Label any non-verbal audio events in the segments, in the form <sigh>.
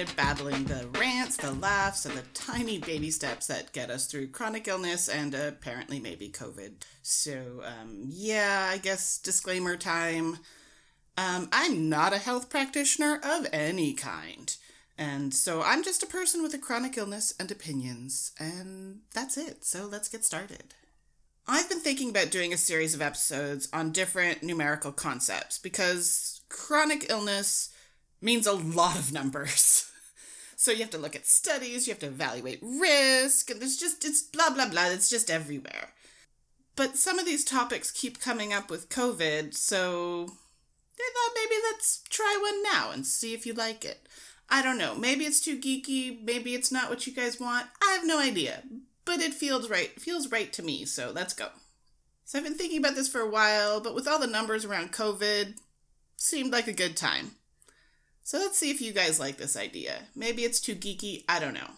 started battling the rants, the laughs, and the tiny baby steps that get us through chronic illness and apparently maybe COVID. So, um, yeah, I guess disclaimer time. Um, I'm not a health practitioner of any kind. And so I'm just a person with a chronic illness and opinions, and that's it. So let's get started. I've been thinking about doing a series of episodes on different numerical concepts because chronic illness means a lot of numbers. <laughs> so you have to look at studies, you have to evaluate risk, and there's just, it's blah, blah, blah. It's just everywhere. But some of these topics keep coming up with COVID, so I thought maybe let's try one now and see if you like it. I don't know. Maybe it's too geeky. Maybe it's not what you guys want. I have no idea. But it feels right. Feels right to me. So let's go. So I've been thinking about this for a while, but with all the numbers around COVID, seemed like a good time. So let's see if you guys like this idea. Maybe it's too geeky. I don't know.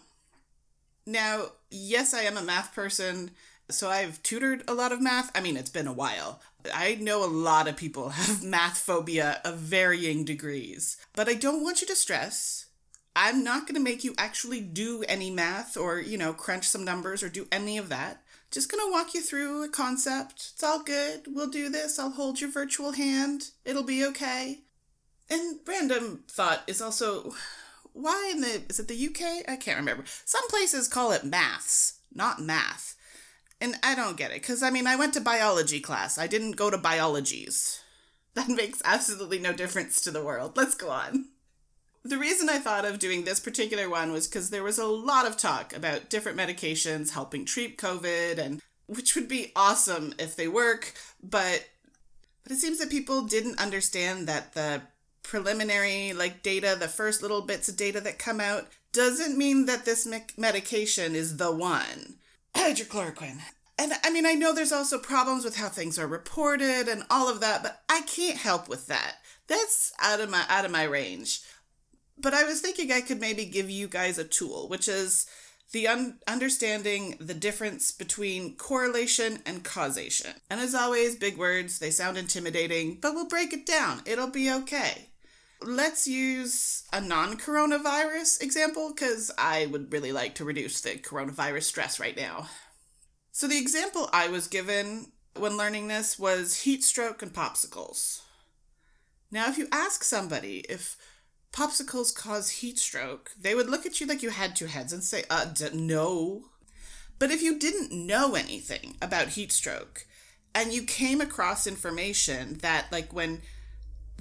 Now, yes, I am a math person, so I've tutored a lot of math. I mean, it's been a while. I know a lot of people <laughs> have math phobia of varying degrees, but I don't want you to stress. I'm not going to make you actually do any math or, you know, crunch some numbers or do any of that. Just going to walk you through a concept. It's all good. We'll do this. I'll hold your virtual hand. It'll be okay. And random thought is also why in the is it the UK? I can't remember. Some places call it maths, not math. And I don't get it cuz I mean I went to biology class. I didn't go to biologies. <laughs> That makes absolutely no difference to the world. Let's go on. The reason I thought of doing this particular one was because there was a lot of talk about different medications helping treat COVID, and which would be awesome if they work, but but it seems that people didn't understand that the preliminary like data, the first little bits of data that come out, doesn't mean that this me- medication is the one. <clears throat> Hydrochloroquine. And I mean, I know there's also problems with how things are reported and all of that, but I can't help with that. That's out of my out of my range. But I was thinking I could maybe give you guys a tool, which is the un- understanding the difference between correlation and causation. And as always, big words, they sound intimidating, but we'll break it down. It'll be okay. Let's use a non coronavirus example because I would really like to reduce the coronavirus stress right now. So, the example I was given when learning this was heat stroke and popsicles. Now, if you ask somebody if popsicles cause heat stroke, they would look at you like you had two heads and say, uh, d- no. But if you didn't know anything about heat stroke and you came across information that, like, when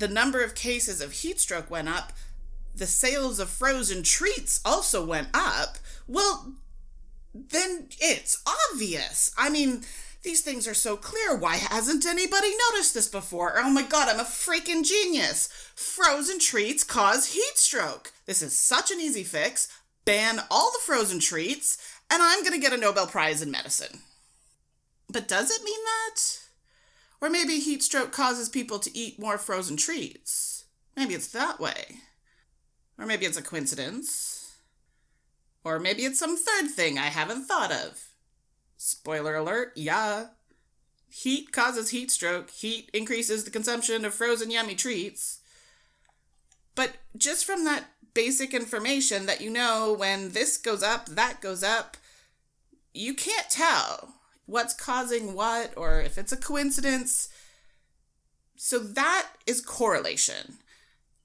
the number of cases of heat stroke went up, the sales of frozen treats also went up, well, then it's obvious. I mean, these things are so clear. Why hasn't anybody noticed this before? Oh my god, I'm a freaking genius. Frozen treats cause heat stroke. This is such an easy fix. Ban all the frozen treats, and I'm gonna get a Nobel Prize in medicine. But does it mean that? Or maybe heat stroke causes people to eat more frozen treats. Maybe it's that way. Or maybe it's a coincidence. Or maybe it's some third thing I haven't thought of. Spoiler alert, yeah. Heat causes heat stroke. Heat increases the consumption of frozen yummy treats. But just from that basic information that you know when this goes up, that goes up, you can't tell what's causing what or if it's a coincidence. So that is correlation.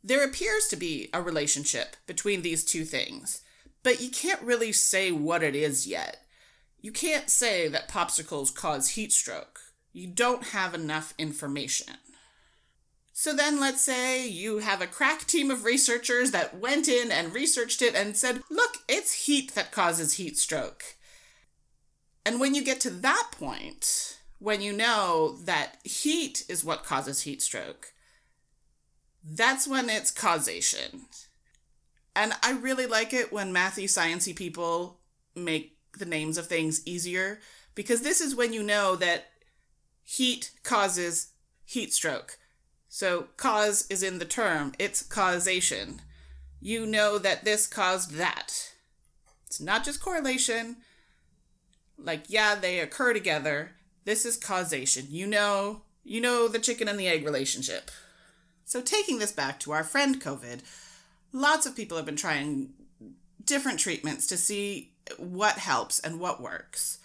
There appears to be a relationship between these two things, but you can't really say what it is yet. You can't say that popsicles cause heat stroke. You don't have enough information. So then let's say you have a crack team of researchers that went in and researched it and said, look, it's heat that causes heat stroke. And when you get to that point, when you know that heat is what causes heat stroke, that's when it's causation. And I really like it when mathy, sciencey people make the names of things easier because this is when you know that heat causes heat stroke. So cause is in the term, it's causation. You know that this caused that. It's not just correlation. Like, yeah, they occur together. This is causation. You know, you know the chicken and the egg relationship. So taking this back to our friend COVID, lots of people have been trying different treatments to see what helps and what works.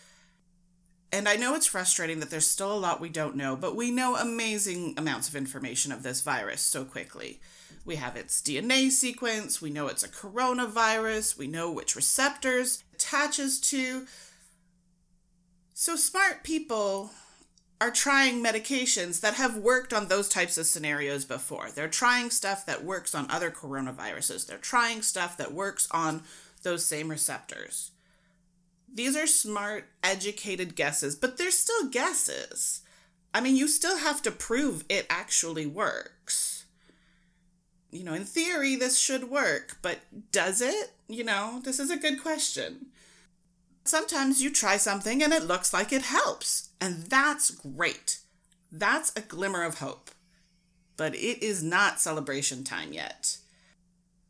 And I know it's frustrating that there's still a lot we don't know, but we know amazing amounts of information of this virus so quickly. We have its DNA sequence, we know it's a coronavirus, we know which receptors attaches to. So smart people are trying medications that have worked on those types of scenarios before. They're trying stuff that works on other coronaviruses. They're trying stuff that works on those same receptors. These are smart, educated guesses, but they're still guesses. I mean, you still have to prove it actually works. You know, in theory, this should work, but does it? You know, this is a good question. Sometimes you try something and it looks like it helps, and that's great. That's a glimmer of hope. But it is not celebration time yet.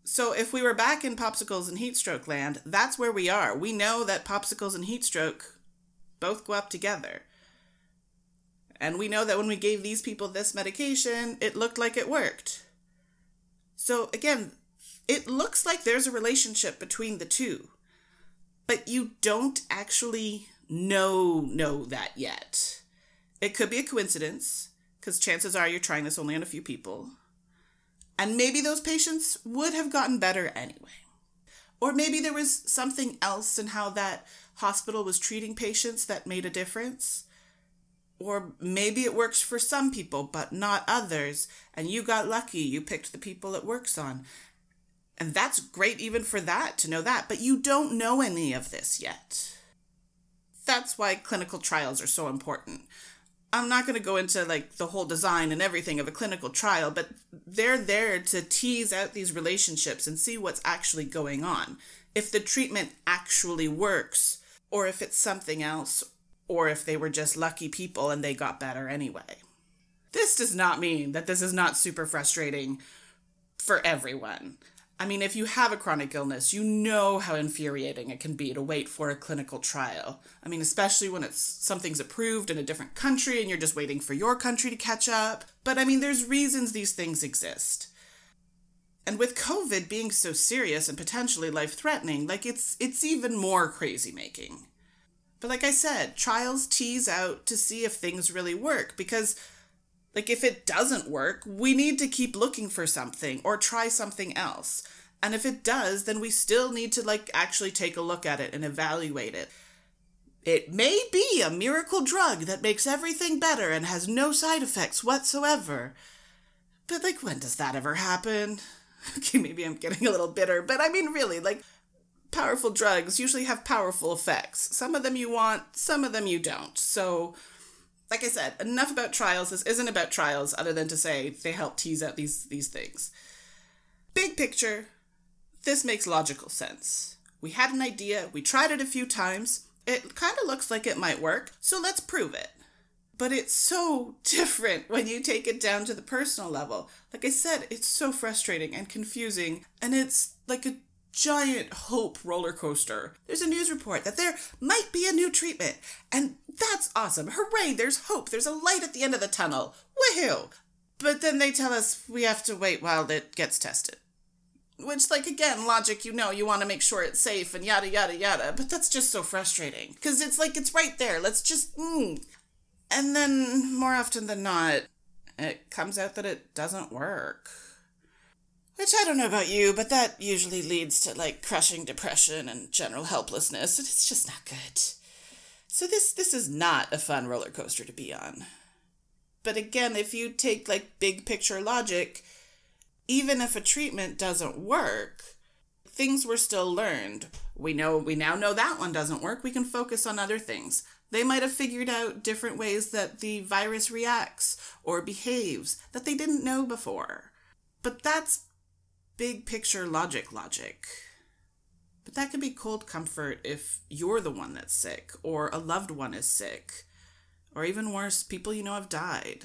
So if we were back in popsicles and Heatstroke land, that's where we are. We know that popsicles and Heatstroke both go up together. And we know that when we gave these people this medication, it looked like it worked. So again, it looks like there's a relationship between the two. But you don't actually know know that yet. It could be a coincidence because chances are you're trying this only on a few people. And maybe those patients would have gotten better anyway. Or maybe there was something else in how that hospital was treating patients that made a difference. Or maybe it works for some people, but not others, and you got lucky, you picked the people it works on. And that's great even for that, to know that, but you don't know any of this yet. That's why clinical trials are so important. I'm not going to go into like the whole design and everything of a clinical trial, but they're there to tease out these relationships and see what's actually going on. If the treatment actually works, or if it's something else, or if they were just lucky people and they got better anyway. This does not mean that this is not super frustrating for everyone. I mean, if you have a chronic illness, you know how infuriating it can be to wait for a clinical trial. I mean, especially when it's something's approved in a different country and you're just waiting for your country to catch up. But I mean, there's reasons these things exist. And with COVID being so serious and potentially life-threatening, like it's it's even more crazy making. But like I said, trials tease out to see if things really work because like, if it doesn't work, we need to keep looking for something or try something else. And if it does, then we still need to, like, actually take a look at it and evaluate it. It may be a miracle drug that makes everything better and has no side effects whatsoever. But, like, when does that ever happen? <laughs> Okay, maybe I'm getting a little bitter, but I mean, really, like, powerful drugs usually have powerful effects. Some of them you want, some of them you don't. So, like I said, enough about trials. This isn't about trials, other than to say they help tease out these these things. Big picture, this makes logical sense. We had an idea, we tried it a few times, it kind of looks like it might work, so let's prove it. But it's so <laughs> different when you take it down to the personal level. Like I said, it's so frustrating and confusing, and it's like a giant hope roller coaster. There's a news report that there might be a new treatment, and that's awesome. Hooray, there's hope. There's a light at the end of the tunnel. Woohoo! But then they tell us we have to wait while it gets tested. Which, like, again, logic, you know, you want to make sure it's safe and yada, yada, yada. But that's just so frustrating. Because it's like, it's right there. Let's just, mm. And then, more often than not, it comes out that it doesn't work. Which I don't know about you, but that usually leads to like crushing depression and general helplessness, and it's just not good. So this this is not a fun roller coaster to be on. But again, if you take like big picture logic, even if a treatment doesn't work, things were still learned. We know we now know that one doesn't work. We can focus on other things. They might have figured out different ways that the virus reacts or behaves that they didn't know before. But that's big picture logic logic. But that can be cold comfort if you're the one that's sick, or a loved one is sick, or even worse, people you know have died.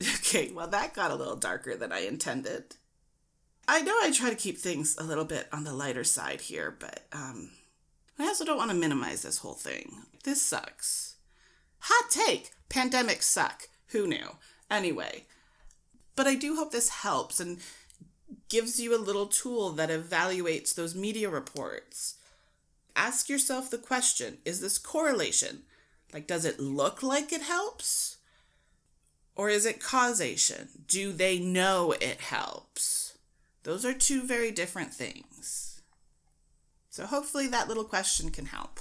<laughs> Okay, well, that got a little darker than I intended. I know I try to keep things a little bit on the lighter side here, but um, I also don't want to minimize this whole thing. This sucks. Hot take pandemics suck. Who knew? Anyway, but I do hope this helps and gives you a little tool that evaluates those media reports. Ask yourself the question is this correlation? Like, does it look like it helps? Or is it causation? Do they know it helps? Those are two very different things. So, hopefully, that little question can help.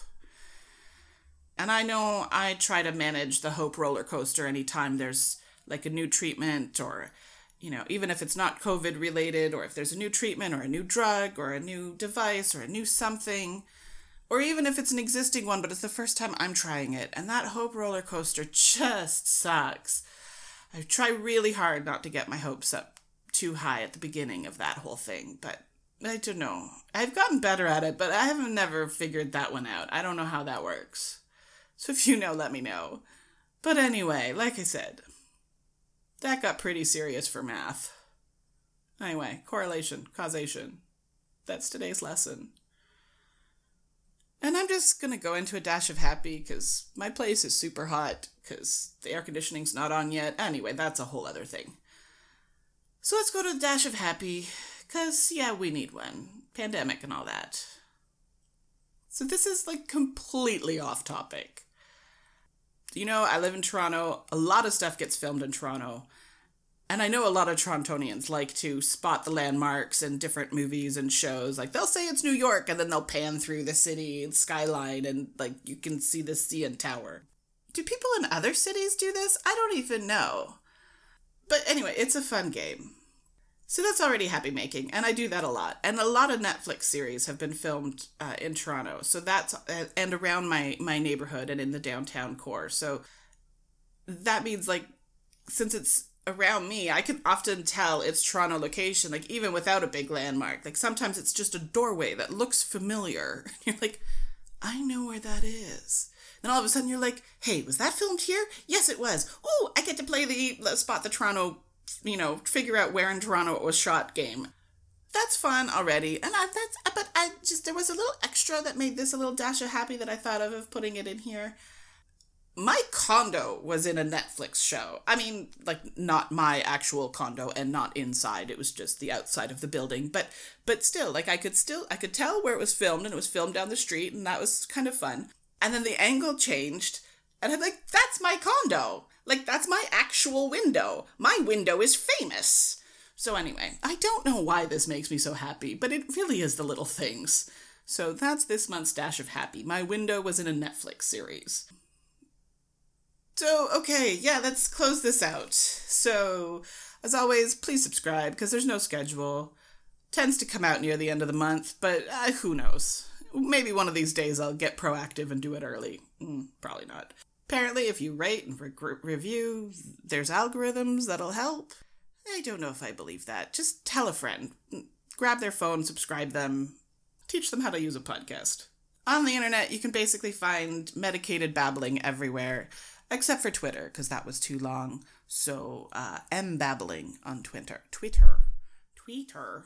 And I know I try to manage the hope roller coaster anytime there's like a new treatment or you know, even if it's not COVID related, or if there's a new treatment or a new drug or a new device or a new something, or even if it's an existing one, but it's the first time I'm trying it, and that hope roller coaster just sucks. I try really hard not to get my hopes up too high at the beginning of that whole thing, but I don't know. I've gotten better at it, but I haven't never figured that one out. I don't know how that works. So if you know, let me know. But anyway, like I said, that got pretty serious for math. Anyway, correlation, causation. That's today's lesson. And I'm just gonna go into a dash of happy because my place is super hot because the air conditioning's not on yet. Anyway, that's a whole other thing. So let's go to the dash of happy because, yeah, we need one. Pandemic and all that. So this is like completely off topic you know, I live in Toronto. A lot of stuff gets filmed in Toronto. And I know a lot of Torontonians like to spot the landmarks in different movies and shows. Like they'll say it's New York and then they'll pan through the city skyline and like you can see the CN Tower. Do people in other cities do this? I don't even know. But anyway, it's a fun game. So that's already happy making, and I do that a lot. And a lot of Netflix series have been filmed uh, in Toronto, so that's uh, and around my my neighborhood and in the downtown core. So that means like since it's around me, I can often tell its Toronto location, like even without a big landmark. Like sometimes it's just a doorway that looks familiar. <laughs> You're like, I know where that is. Then all of a sudden you're like, hey, was that filmed here? Yes, it was. Oh, I get to play the spot the Toronto you know, figure out where in Toronto it was shot game. That's fun already. And I, that's, but I just, there was a little extra that made this a little dash of happy that I thought of, of putting it in here. My condo was in a Netflix show. I mean, like not my actual condo and not inside. It was just the outside of the building. But but still, like I could still I could tell where it was filmed and it was filmed down the street and that was kind of fun. And then the angle changed and I'm like, that's my condo. Like, that's my actual window. My window is famous. So, anyway, I don't know why this makes me so happy, but it really is the little things. So, that's this month's Dash of Happy. My window was in a Netflix series. So, okay, yeah, let's close this out. So, as always, please subscribe because there's no schedule. Tends to come out near the end of the month, but uh, who knows? Maybe one of these days I'll get proactive and do it early. Mm, probably not. Apparently, if you rate and re- review, there's algorithms that'll help. I don't know if I believe that. Just tell a friend. Grab their phone, subscribe them, teach them how to use a podcast. On the internet, you can basically find medicated babbling everywhere, except for Twitter, because that was too long. So, uh, M babbling on Twitter. Twitter. Twitter.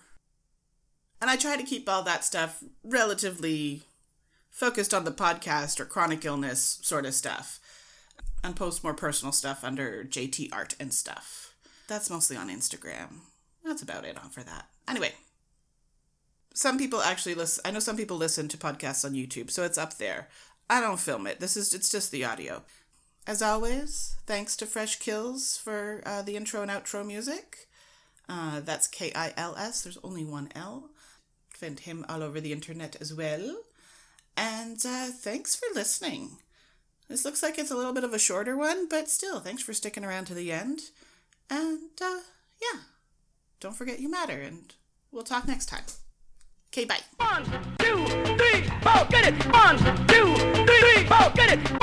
And I try to keep all that stuff relatively focused on the podcast or chronic illness sort of stuff and post more personal stuff under JT Art and stuff. That's mostly on Instagram. That's about it for that. Anyway, some people actually listen. I know some people listen to podcasts on YouTube, so it's up there. I don't film it. This is it's just the audio. As always, thanks to Fresh Kils for uh, the intro and outro music. Uh, that's K I L S. There's only one L. Find him all over the internet as well. And uh, thanks for listening. This looks like it's a little bit of a shorter one, but still, thanks for sticking around to the end. And, uh, yeah. Don't forget you matter, and we'll talk next time. Okay, bye. One, two, three, four, get it! One, two, three, four, get it!